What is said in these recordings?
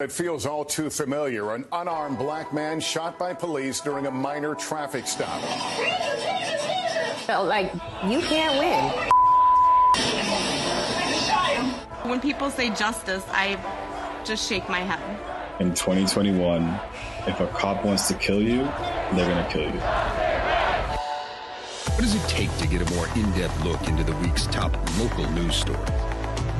It feels all too familiar. An unarmed black man shot by police during a minor traffic stop. Felt like you can't win. When people say justice, I just shake my head. In 2021, if a cop wants to kill you, they're going to kill you. What does it take to get a more in depth look into the week's top local news story?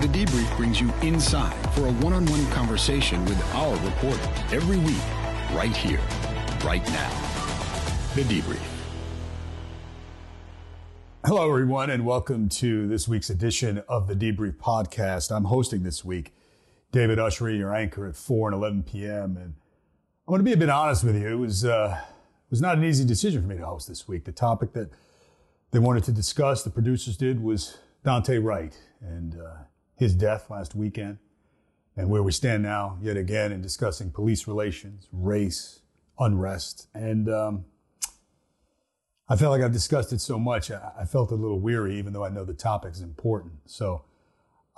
The Debrief brings you inside for a one on one conversation with our reporters every week, right here, right now. The Debrief. Hello, everyone, and welcome to this week's edition of the Debrief Podcast. I'm hosting this week David Ushery, your anchor at 4 and 11 p.m. And I'm going to be a bit honest with you. It was, uh, it was not an easy decision for me to host this week. The topic that they wanted to discuss, the producers did, was Daunte Wright and uh, his death last weekend, and where we stand now, yet again, in discussing police relations, race, unrest. And um, I felt like I've discussed it so much, I, I felt a little weary, even though I know the topic is important. So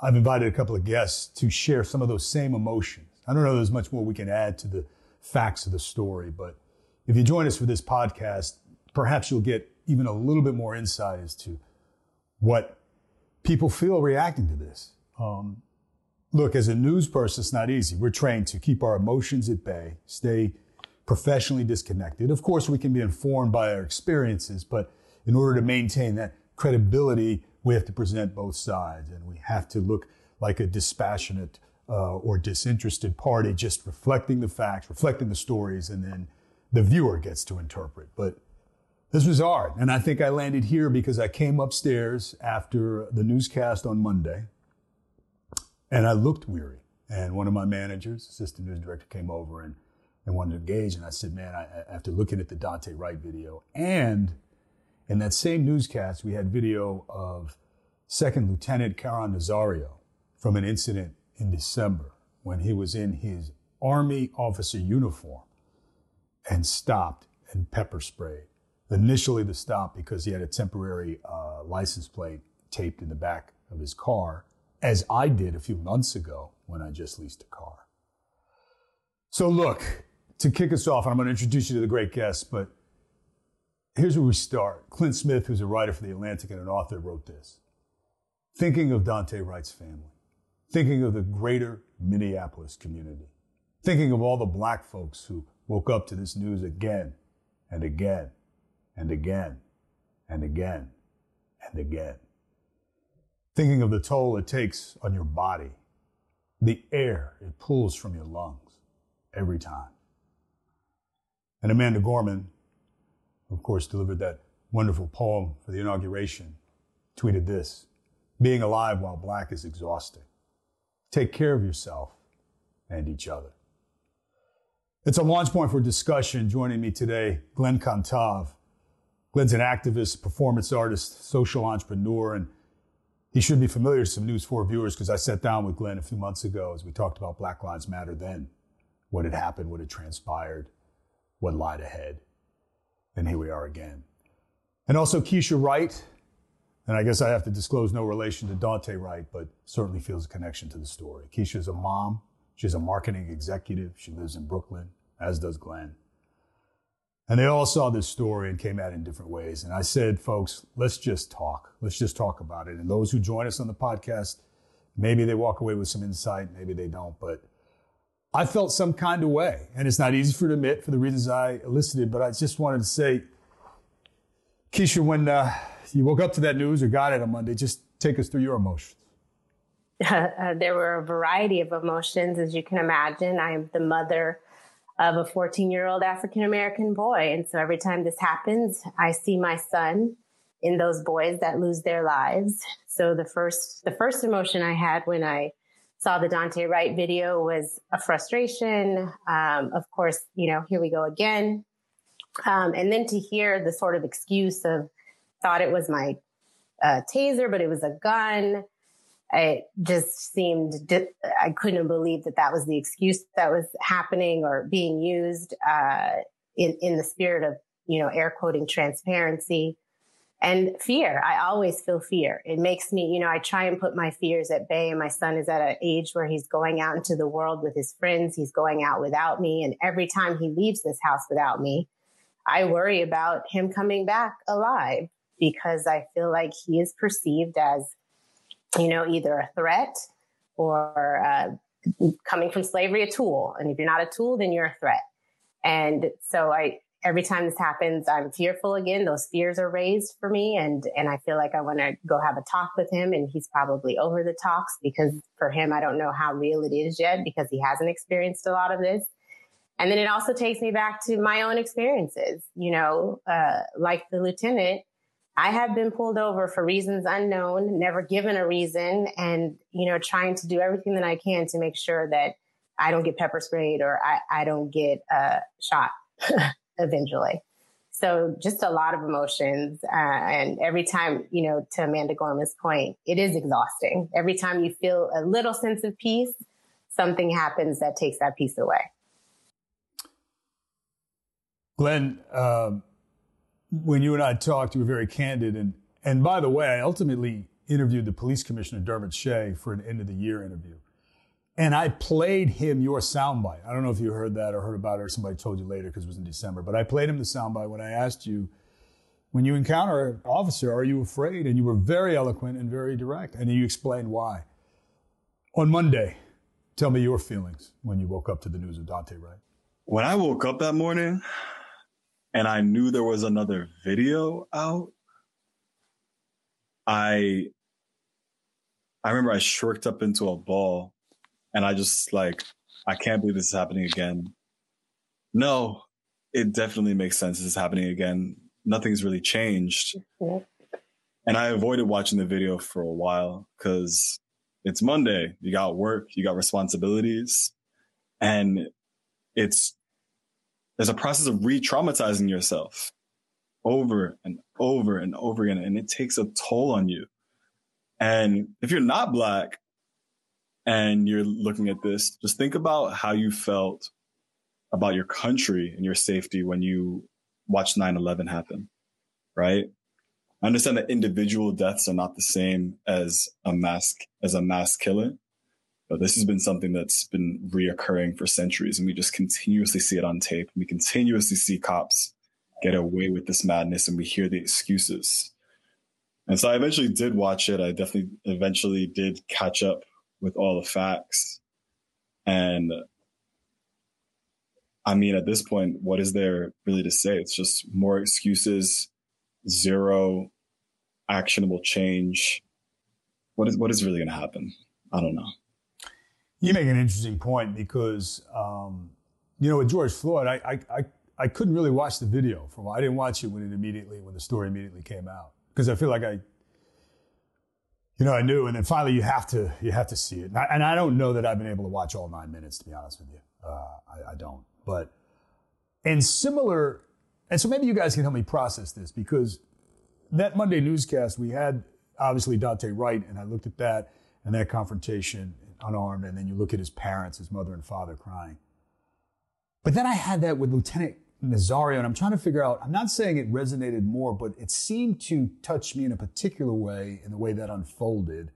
I've invited a couple of guests to share some of those same emotions. I don't know there's much more we can add to the facts of the story, but if you join us for this podcast, perhaps you'll get even a little bit more insight as to what people feel reacting to this. Um, look, as a news person, it's not easy. We're trained to keep our emotions at bay, stay professionally disconnected. Of course, we can be informed by our experiences, but in order to maintain that credibility, we have to present both sides and we have to look like a dispassionate uh, or disinterested party, just reflecting the facts, reflecting the stories, and then the viewer gets to interpret. But this was hard. And I think I landed here because I came upstairs after the newscast on Monday and I looked weary. And one of my managers, assistant news director, came over and and wanted to engage. And I said, man, I, after looking at the Daunte Wright video, and in that same newscast, we had video of Second Lieutenant Caron Nazario from an incident in December when he was in his Army officer uniform and stopped and pepper sprayed. Initially, the stop because he had a temporary uh, license plate taped in the back of his car, as I did a few months ago when I just leased a car. So, look, to kick us off, and I'm going to introduce you to the great guests, but here's where we start. Clint Smith, who's a writer for The Atlantic and an author, wrote this. Thinking of Daunte Wright's family, thinking of the greater Minneapolis community, thinking of all the black folks who woke up to this news again and again and again and again and again. Thinking of the toll it takes on your body, the air it pulls from your lungs every time. And Amanda Gorman, of course, delivered that wonderful poem for the inauguration, tweeted this Being alive while black is exhausting. Take care of yourself and each other. It's a launch point for discussion. Joining me today, Glenn Cantave. Glenn's an activist, performance artist, social entrepreneur, and he should be familiar to some News 4 viewers because I sat down with Glenn a few months ago as we talked about Black Lives Matter then, what had happened, what had transpired, what lied ahead. And here we are again. And also Keisha Wright, and I guess I have to disclose no relation to Daunte Wright, but certainly feels a connection to the story. Keisha's a mom. She's a marketing executive. She lives in Brooklyn, as does Glenn. And they all saw this story and came at it in different ways. And I said, folks, let's just talk. Let's just talk about it. And those who join us on the podcast, maybe they walk away with some insight, maybe they don't, but I felt some kind of way. And it's not easy for to admit for the reasons I elicited, but I just wanted to say, Keisha, when uh, you woke up to that news or got it on Monday, just take us through your emotions. Uh, there were a variety of emotions, as you can imagine. I am the mother of a 14 year old African American boy. And so every time this happens, I see my son in those boys that lose their lives. So the first, the first emotion I had when I saw the Daunte Wright video was a frustration. Um, of course, you know, here we go again. Um, and then to hear the sort of excuse of thought it was my uh, taser, but it was a gun. It just seemed, I couldn't believe that that was the excuse that was happening or being used, uh, in, in the spirit of, you know, air quoting transparency. and fear. I always feel fear. It makes me, you know, I try and put my fears at bay. And my son is at an age where he's going out into the world with his friends. He's going out without me. And every time he leaves this house without me, I worry about him coming back alive because I feel like he is perceived as, you know, either a threat or uh, coming from slavery, a tool. And if you're not a tool, then you're a threat. And so I, every time this happens, I'm fearful again. Those fears are raised for me. And, and I feel like I want to go have a talk with him and he's probably over the talks because for him, I don't know how real it is yet because he hasn't experienced a lot of this. And then it also takes me back to my own experiences, you know, uh, like the lieutenant, I have been pulled over for reasons unknown, never given a reason, and you know, trying to do everything that I can to make sure that I don't get pepper sprayed or I, I don't get uh, shot eventually. So just a lot of emotions, uh, and every time, you know, to Amanda Gorman's point, it is exhausting. Every time you feel a little sense of peace, something happens that takes that peace away. Glenn, um, when you and I talked, you were very candid. And, and by the way, I ultimately interviewed the police commissioner, Dermot Shea, for an end of the year interview. And I played him your soundbite. I don't know if you heard that or heard about it or somebody told you later because it was in December, but I played him the soundbite when I asked you, when you encounter an officer, are you afraid? And you were very eloquent and very direct. And you explained why. On Monday, tell me your feelings when you woke up to the news of Daunte Wright. When I woke up that morning, and I knew there was another video out, I I remember I shrieked up into a ball and I just like, I can't believe this is happening again. No, it definitely makes sense this is happening again. Nothing's really changed. And I avoided watching the video for a while because it's Monday. You got work, you got responsibilities, and it's there's a process of re-traumatizing yourself over and over and over again. And it takes a toll on you. And if you're not black and you're looking at this, just think about how you felt about your country and your safety when you watched 9-11 happen, right? I understand that individual deaths are not the same as a mass, as a mass killing, but this has been something that's been reoccurring for centuries, and we just continuously see it on tape. We continuously see cops get away with this madness, and we hear the excuses. And so I eventually did watch it. I definitely eventually did catch up with all the facts. And I mean, at this point, what is there really to say? It's just more excuses, zero actionable change. What is what is really going to happen? I don't know. You make an interesting point because, um, you know, with George Floyd, I, I, I, I, couldn't really watch the video for a while. I didn't watch it when it immediately, when the story immediately came out because I feel like I, you know, I knew. And then finally you have to, you have to see it. And I, and I don't know that I've been able to watch all nine minutes, to be honest with you. Uh, I, I don't, but, and similar, and so maybe you guys can help me process this because that Monday newscast, we had obviously Daunte Wright, and I looked at that and that confrontation unarmed, and then you look at his parents, his mother and father crying. But then I had that with Lieutenant Nazario, and I'm trying to figure out, I'm not saying it resonated more, but it seemed to touch me in a particular way in the way that unfolded.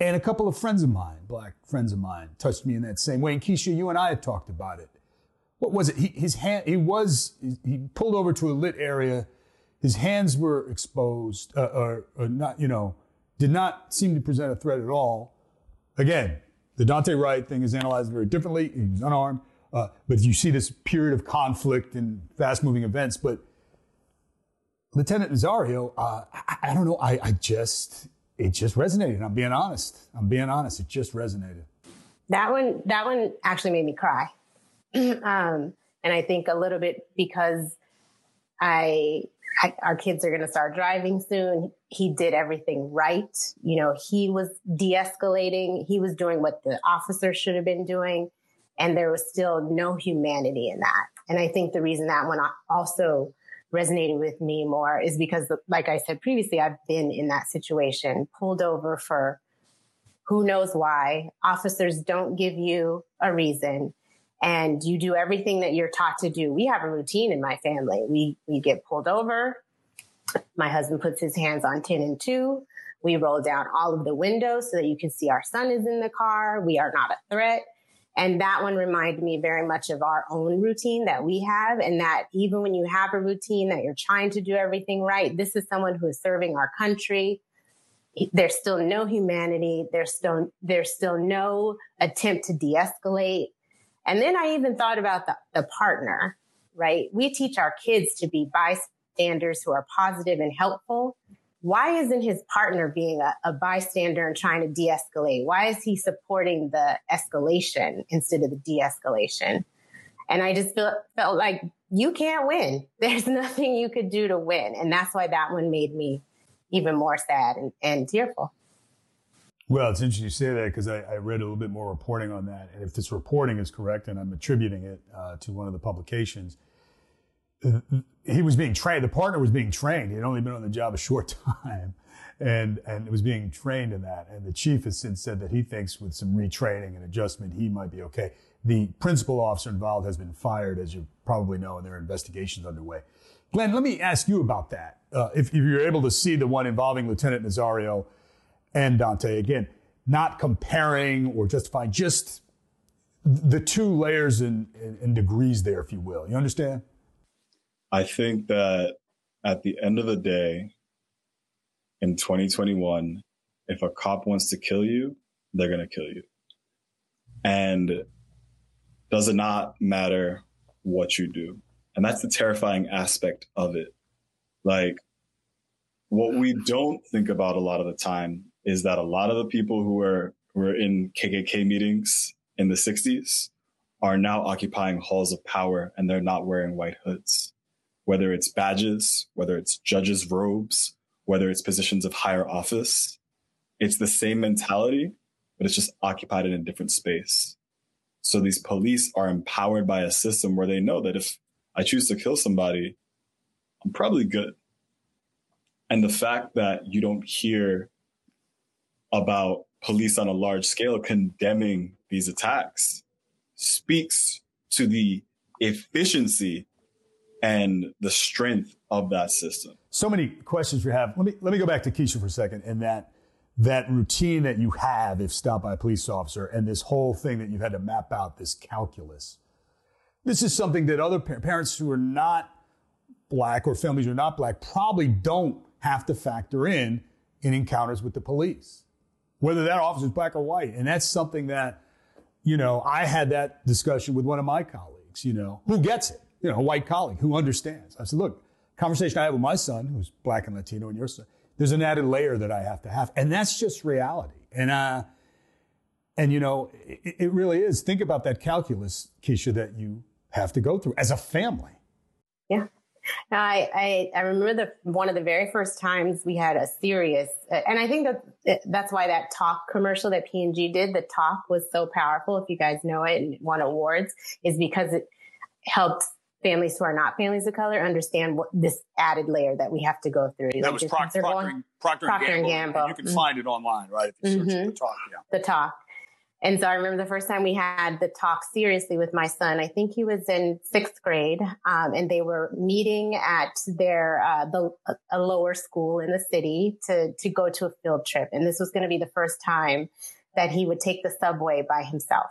And a couple of friends of mine, black friends of mine, touched me in that same way. And Keisha, you and I had talked about it. What was it? He, his hand, he was, he pulled over to a lit area. His hands were exposed, uh, or, or not, you know, did not seem to present a threat at all. Again, the Daunte Wright thing is analyzed very differently. He's unarmed. Uh, but you see this period of conflict and fast moving events. But Lieutenant Nazario, uh, I, I, don't know. I, I, just, it just resonated. I'm being honest. I'm being honest. It just resonated. That one, that one actually made me cry. um, and I think a little bit because I I, our kids are going to start driving soon. He did everything right. You know, he was de-escalating. He was doing what the officer should have been doing. And there was still no humanity in that. And I think the reason that one also resonated with me more is because, like I said previously, I've been in that situation, pulled over for who knows why. Officers don't give you a reason and you do everything that you're taught to do. We have a routine in my family. We we get pulled over, My husband puts his hands on 10 and 2. We roll down all of the windows so that you can see our son is in the car. We are not a threat. And that one reminded me very much of our own routine that we have. And that even when you have a routine that you're trying to do everything right, this is someone who is serving our country. There's still no humanity. There's still, there's still no attempt to de-escalate. And then I even thought about the, the partner, right? We teach our kids to be bystanders who are positive and helpful why isn't his partner being a, a bystander and trying to de-escalate? Why is he supporting the escalation instead of the de-escalation? And I just felt, felt like you can't win. There's nothing you could do to win. And that's why that one made me even more sad and, and tearful. Well, it's interesting you say that because I, I, read a little bit more reporting on that. And if this reporting is correct, and I'm attributing it uh, to one of the publications, he was being trained. The partner was being trained. He had only been on the job a short time, and and was being trained in that. And the chief has since said that he thinks with some retraining and adjustment, he might be okay. The principal officer involved has been fired, as you probably know, and there are investigations underway. Glenn, let me ask you about that. Uh, if, if you're able to see the one involving Lieutenant Nazario and Daunte. again, not comparing or justifying, just the two layers and, degrees there, if you will. You understand? I think that at the end of the day, in 2021, if a cop wants to kill you, they're going to kill you. And does it not matter what you do? And that's the terrifying aspect of it. Like, what we don't think about a lot of the time is that a lot of the people who were, were in KKK meetings in the 60s are now occupying halls of power and they're not wearing white hoods whether it's badges, whether it's judges' robes, whether it's positions of higher office. It's the same mentality, but it's just occupied in a different space. So these police are empowered by a system where they know that if I choose to kill somebody, I'm probably good. And the fact that you don't hear about police on a large scale condemning these attacks speaks to the efficiency and the strength of that system. So many questions we have. Let me let me go back to Keisha for a second and that that routine that you have if stopped by a police officer and this whole thing that you've had to map out this calculus. This is something that other parents who are not black or families who are not black probably don't have to factor in in encounters with the police, whether that officer is black or white. And that's something that, you know, I had that discussion with one of my colleagues, you know, who gets it you know, a white colleague who understands. I said, look, conversation I have with my son, who's black and Latino, and your son, there's an added layer that I have to have. And that's just reality. And, uh, and you know, it, it really is. Think about that calculus, Keisha, that you have to go through as a family. Yeah. I, I, I remember the one of the very first times we had a serious, and I think that that's why that talk commercial that P&G did, the talk was so powerful. If you guys know it and won awards, is because it helped families who are not families of color understand what this added layer that we have to go through. That like was Procter, Procter, Procter, Procter, and Gamble. And you can mm-hmm. find it online, right? If you search mm-hmm. the talk, yeah. The talk. And so I remember the first time we had the talk seriously with my son. I think he was in sixth grade, um, and they were meeting at their uh, the a lower school in the city to to go to a field trip. And this was going to be the first time that he would take the subway by himself.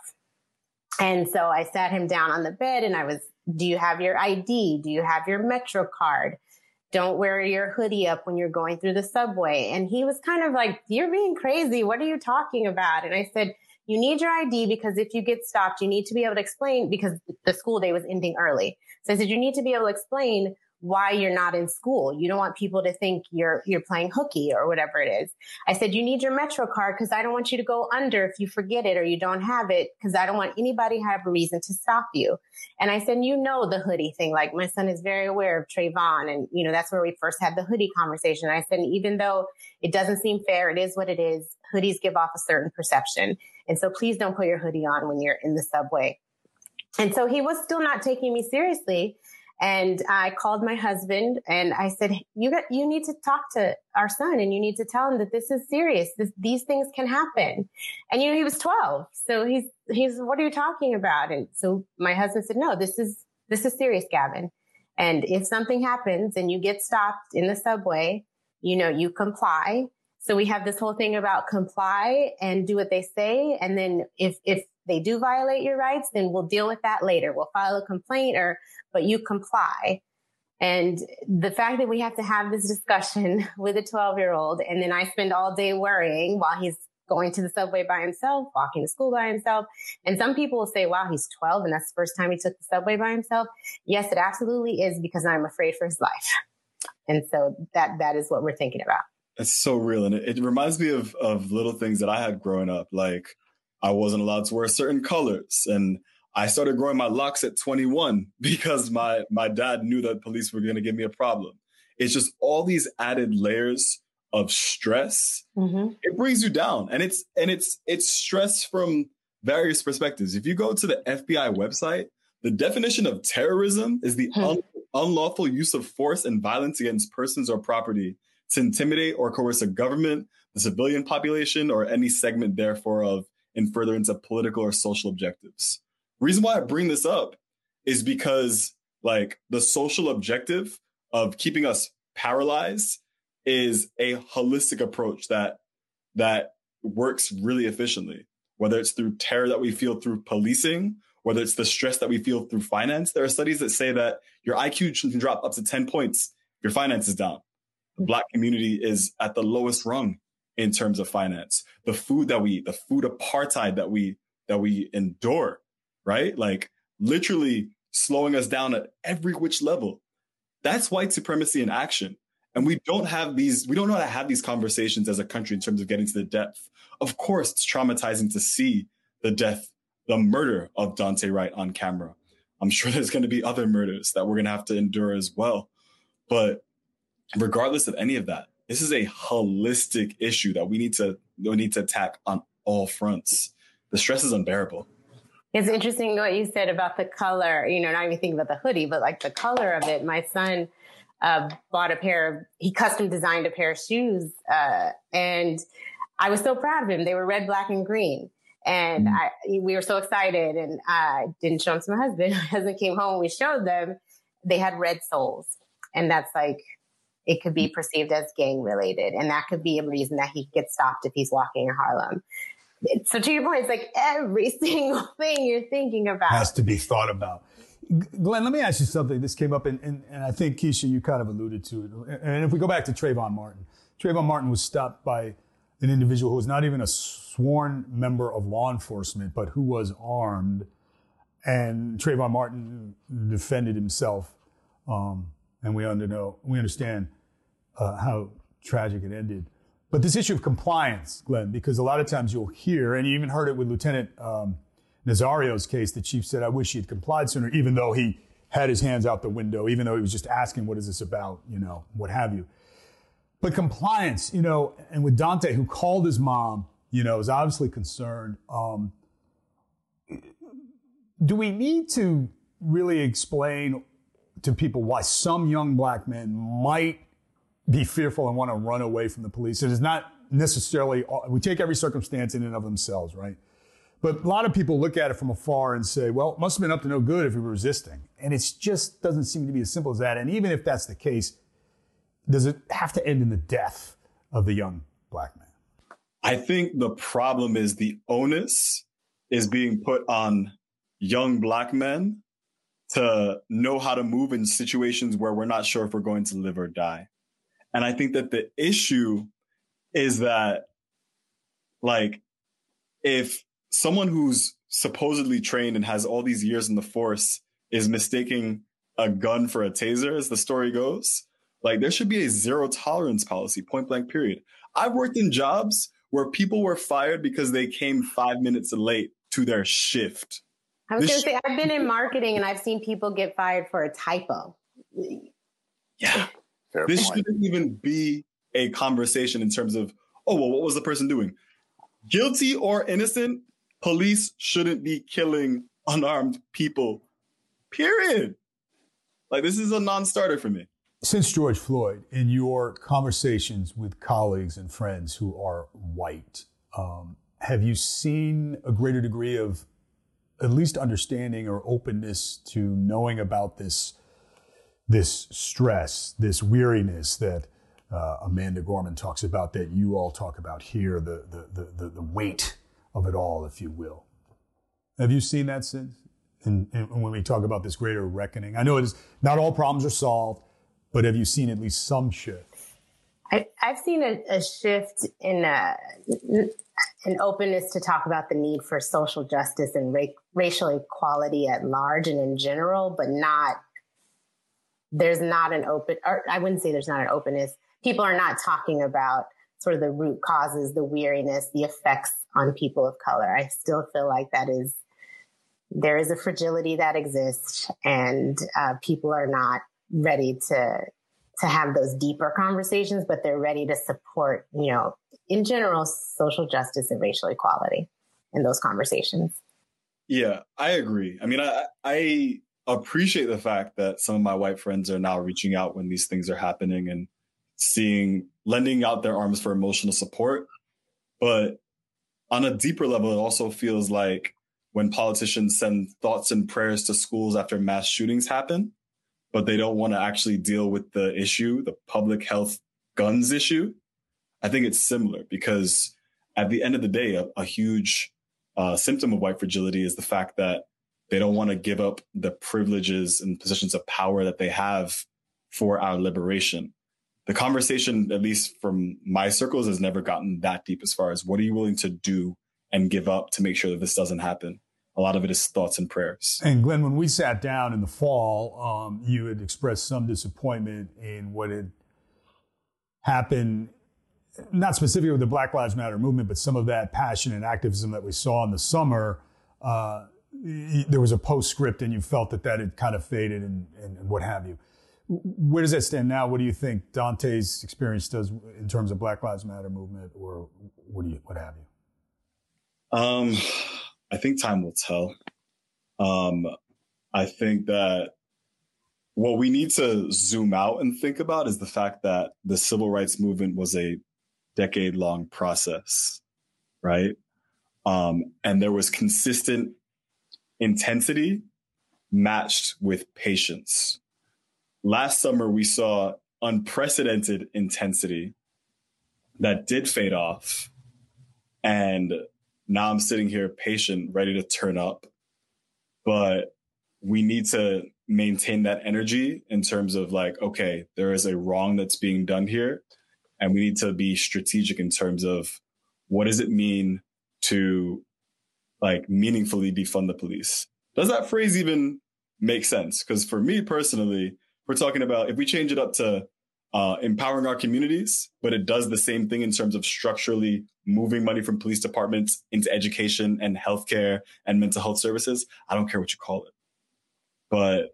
And so I sat him down on the bed, and I was do you have your ID? Do you have your Metro card? Don't wear your hoodie up when you're going through the subway. And he was kind of like, You're being crazy. What are you talking about? And I said, You need your ID because if you get stopped, you need to be able to explain because the school day was ending early. So I said, You need to be able to explain why you're not in school. You don't want people to think you're you're playing hooky or whatever it is. I said you need your Metro card because I don't want you to go under if you forget it or you don't have it because I don't want anybody to have a reason to stop you. And I said, you know the hoodie thing. Like my son is very aware of Trayvon, and you know that's where we first had the hoodie conversation. I said, even though it doesn't seem fair, it is what it is. Hoodies give off a certain perception, and so please don't put your hoodie on when you're in the subway. And so he was still not taking me seriously. And I called my husband and I said, you got, you need to talk to our son and you need to tell him that this is serious. This, these things can happen. And you know, he was 12. So he's, he's, what are you talking about? And so my husband said, no, this is, this is serious, Gavin. And if something happens and you get stopped in the subway, you know, you comply. So we have this whole thing about comply and do what they say. And then if, if they do violate your rights, then we'll deal with that later. We'll file a complaint or, but you comply. And the fact that we have to have this discussion with a 12 year old and then I spend all day worrying while he's going to the subway by himself, walking to school by himself. And some people will say, wow, he's 12 and that's the first time he took the subway by himself. Yes, it absolutely is because I'm afraid for his life. And so that, that is what we're thinking about. It's so real. And it, it reminds me of, of little things that I had growing up. Like I wasn't allowed to wear certain colors and I started growing my locks at 21 because my, my dad knew that police were going to give me a problem. It's just all these added layers of stress, mm-hmm. it brings you down. And it's and it's it's stress from various perspectives. If you go to the FBI website, the definition of terrorism is the hmm. un- unlawful use of force and violence against persons or property to intimidate or coerce a government, the civilian population, or any segment therefore of in furtherance of political or social objectives. Reason why I bring this up is because like the social objective of keeping us paralyzed is a holistic approach that that works really efficiently. Whether it's through terror that we feel through policing, whether it's the stress that we feel through finance, there are studies that say that your IQ can drop up to 10 points. Your finance is down. The mm. black community is at the lowest rung in terms of finance. The food that we eat, the food apartheid that we that we endure, right? Like literally slowing us down at every which level. That's white supremacy in action. And we don't have these, we don't know how to have these conversations as a country in terms of getting to the depth. Of course, it's traumatizing to see the death, the murder of Daunte Wright on camera. I'm sure there's going to be other murders that we're going to have to endure as well. But regardless of any of that, this is a holistic issue that we need to we need to attack on all fronts. The stress is unbearable. It's interesting what you said about the color, you know, not even thinking about the hoodie, but like the color of it. My son uh, bought a pair of, he custom designed a pair of shoes. Uh, and I was so proud of him. They were red, black, and green. And mm. I, we were so excited and I didn't show them to my husband. My husband came home. We showed them. They had red soles. And that's like, it could be perceived as gang related. And that could be a reason that he gets stopped if he's walking in Harlem. So to your point, it's like every single thing you're thinking about has to be thought about. Glenn, let me ask you something. This came up, and, and, and I think, Keisha, you kind of alluded to it. And if we go back to Trayvon Martin, Trayvon Martin was stopped by an individual who was not even a sworn member of law enforcement, but who was armed. And Trayvon Martin defended himself. Um, and we, under know, we understand uh, how tragic it ended. But this issue of compliance, Glenn, because a lot of times you'll hear, and you even heard it with Lieutenant um, Nazario's case, the chief said, I wish he had complied sooner, even though he had his hands out the window, even though he was just asking, what is this about? You know, what have you. But compliance, you know, and with Daunte, who called his mom, you know, is obviously concerned. Um, do we need to really explain to people why some young black men might be fearful and want to run away from the police? It is not necessarily, we take every circumstance in and of themselves, right? But a lot of people look at it from afar and say, well, it must have been up to no good if we were resisting. And it just doesn't seem to be as simple as that. And even if that's the case, does it have to end in the death of the young black man? I think the problem is the onus is being put on young black men to know how to move in situations where we're not sure if we're going to live or die. And I think that the issue is that, like, if someone who's supposedly trained and has all these years in the force is mistaking a gun for a taser, as the story goes, like there should be a zero tolerance policy, point blank, period. I've worked in jobs where people were fired because they came five minutes late to their shift. I was going to say, I've been in marketing and I've seen people get fired for a typo. Yeah. Fair this point. shouldn't even be a conversation in terms of, oh, well, what was the person doing? Guilty or innocent, police shouldn't be killing unarmed people, period. Like, this is a non starter for me. Since George Floyd, in your conversations with colleagues and friends who are white, um, have you seen a greater degree of at least understanding or openness to knowing about this this stress, this weariness that uh, Amanda Gorman talks about, that you all talk about here, the, the, the, the, weight of it all, if you will. Have you seen that since? And, and when we talk about this greater reckoning, I know it is not all problems are solved, but have you seen at least some shift? I, have seen a, a, shift in uh, an openness to talk about the need for social justice and ra- racial equality at large and in general, but not there's not an open, or I wouldn't say there's not an openness. People are not talking about sort of the root causes, the weariness, the effects on people of color. I still feel like that is, there is a fragility that exists and uh, people are not ready to, to have those deeper conversations, but they're ready to support, you know, in general, social justice and racial equality in those conversations. Yeah, I agree. I mean, I, I appreciate the fact that some of my white friends are now reaching out when these things are happening and seeing lending out their arms for emotional support. But on a deeper level, it also feels like when politicians send thoughts and prayers to schools after mass shootings happen, but they don't want to actually deal with the issue, the public health guns issue. I think it's similar because at the end of the day, a, a huge uh, symptom of white fragility is the fact that they don't want to give up the privileges and positions of power that they have for our liberation. The conversation, at least from my circles, has never gotten that deep as far as what are you willing to do and give up to make sure that this doesn't happen. A lot of it is thoughts and prayers. And Glenn, when we sat down in the fall, um, you had expressed some disappointment in what had happened, not specifically with the Black Lives Matter movement, but some of that passion and activism that we saw in the summer. Uh, there was a postscript and you felt that that had kind of faded and, and, and, what have you. Where does that stand now? What do you think Daunte's experience does in terms of Black Lives Matter movement or what do you, what have you? Um, I think time will tell. Um, I think that what we need to zoom out and think about is the fact that the civil rights movement was a decade long process, right? Um, and there was consistent intensity matched with patience. Last summer, we saw unprecedented intensity that did fade off. And now I'm sitting here patient, ready to turn up. But we need to maintain that energy in terms of like, okay, there is a wrong that's being done here. And we need to be strategic in terms of what does it mean to like meaningfully defund the police. Does that phrase even make sense? Because for me personally, we're talking about if we change it up to uh, empowering our communities, but it does the same thing in terms of structurally moving money from police departments into education and healthcare and mental health services. I don't care what you call it, but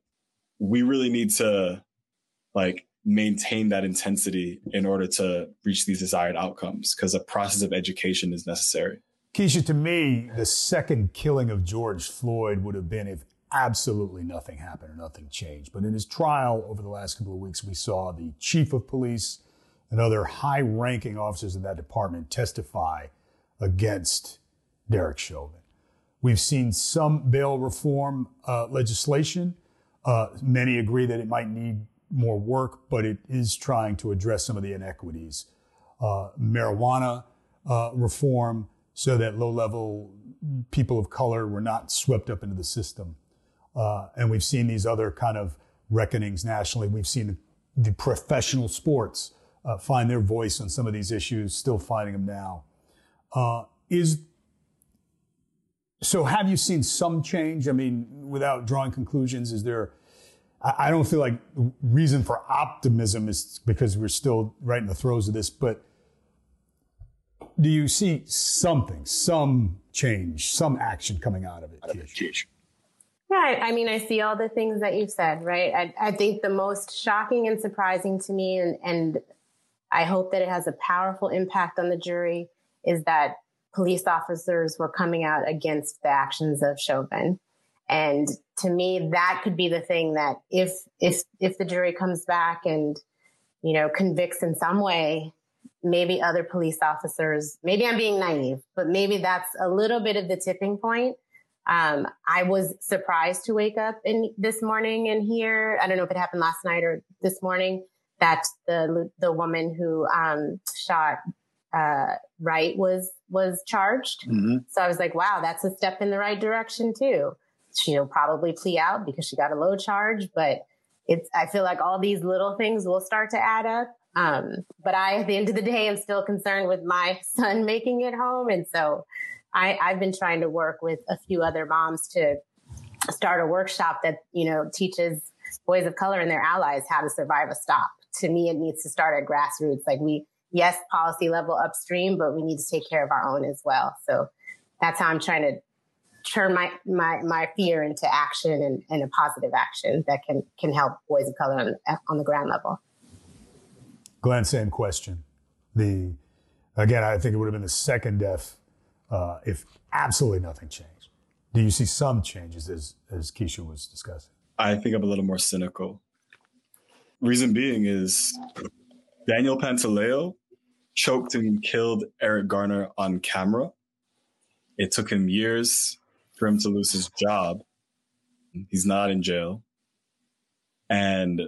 we really need to like maintain that intensity in order to reach these desired outcomes because a process of education is necessary. Keisha, to me, the second killing of George Floyd would have been if absolutely nothing happened or nothing changed. But in his trial over the last couple of weeks, we saw the chief of police and other high ranking officers in that department testify against Derek Chauvin. We've seen some bail reform uh, legislation. Uh, many agree that it might need more work, but it is trying to address some of the inequities. Uh, marijuana uh, reform so that low level people of color were not swept up into the system. Uh, and we've seen these other kind of reckonings nationally. We've seen the, professional sports uh, find their voice on some of these issues, still finding them now. Uh, is so have you seen some change? I mean, without drawing conclusions, is there? I, I don't feel like reason for optimism is because we're still right in the throes of this, but do you see something, some change, some action coming out of it? Yeah, I mean, I see all the things that you've said, right? I, I think the most shocking and surprising to me, and, and I hope that it has a powerful impact on the jury, is that police officers were coming out against the actions of Chauvin. And to me, that could be the thing that if if if the jury comes back and you know convicts in some way, maybe other police officers, maybe I'm being naive, but maybe that's a little bit of the tipping point Um, I was surprised to wake up in this morning and hear, I don't know if it happened last night or this morning, that the, the woman who, um, shot, uh, Wright was, was charged. Mm-hmm. So I was like, wow, that's a step in the right direction too. She'll probably plea out because she got a low charge, but it's, I feel like all these little things will start to add up. Um, but I, at the end of the day, am still concerned with my son making it home. And so I, I've been trying to work with a few other moms to start a workshop that, you know, teaches boys of color and their allies how to survive a stop. To me, it needs to start at grassroots. Like we, yes, policy level upstream, but we need to take care of our own as well. So that's how I'm trying to turn my, my, my fear into action and, and a positive action that can, can help boys of color on, on the ground level. Glenn, same question. The, again, I think it would have been the second death uh, if absolutely nothing changed. Do you see some changes as, as Keisha was discussing? I think I'm a little more cynical. Reason being is Daniel Pantaleo choked and killed Eric Garner on camera. It took him years for him to lose his job. He's not in jail. And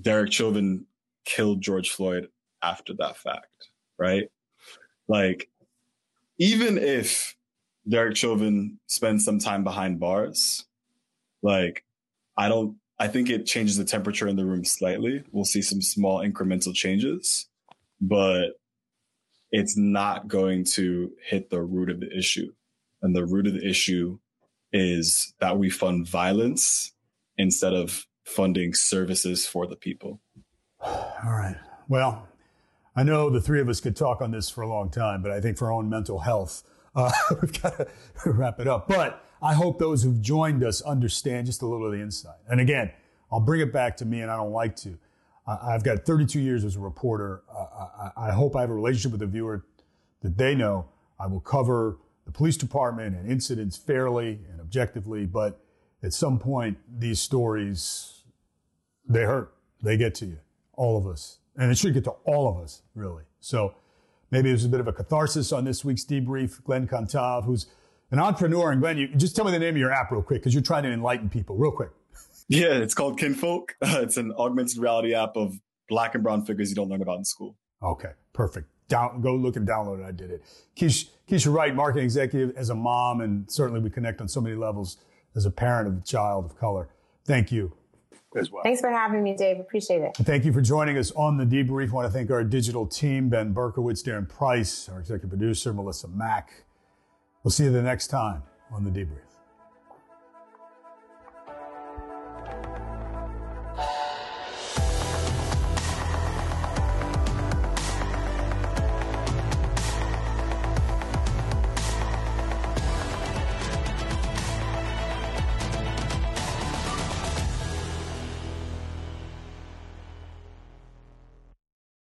Derek Chauvin killed George Floyd after that fact, right? Like even if Derek Chauvin spends some time behind bars, like I don't, I think it changes the temperature in the room slightly. We'll see some small incremental changes, but it's not going to hit the root of the issue. And the root of the issue is that we fund violence instead of funding services for the people. All right. Well, I know the three of us could talk on this for a long time, but I think for our own mental health, uh, we've got to wrap it up. But I hope those who've joined us understand just a little of the insight. And again, I'll bring it back to me, and I don't like to. I've got 32 years as a reporter. I hope I have a relationship with the viewer that they know I will cover the police department and incidents fairly and objectively. But at some point, these stories, they hurt. They get to you, all of us and it should get to all of us, really. So maybe there's a bit of a catharsis on this week's debrief. Glenn Cantave, who's an entrepreneur, and Glenn, you just tell me the name of your app real quick because you're trying to enlighten people, real quick. Yeah, it's called Kinfolk. Uh, it's an augmented reality app of black and brown figures you don't learn about in school. Okay, perfect. Down, go look and download it. I did it. Keisha, Keisha Wright, marketing executive, as a mom, and certainly we connect on so many levels as a parent of a child of color. Thank you as well. Thanks for having me, Dave. Appreciate it. Thank you for joining us on the debrief. I want to thank our digital team, Ben Berkowitz, Darren Price, our executive producer, Melissa Mack. We'll see you the next time on the debrief.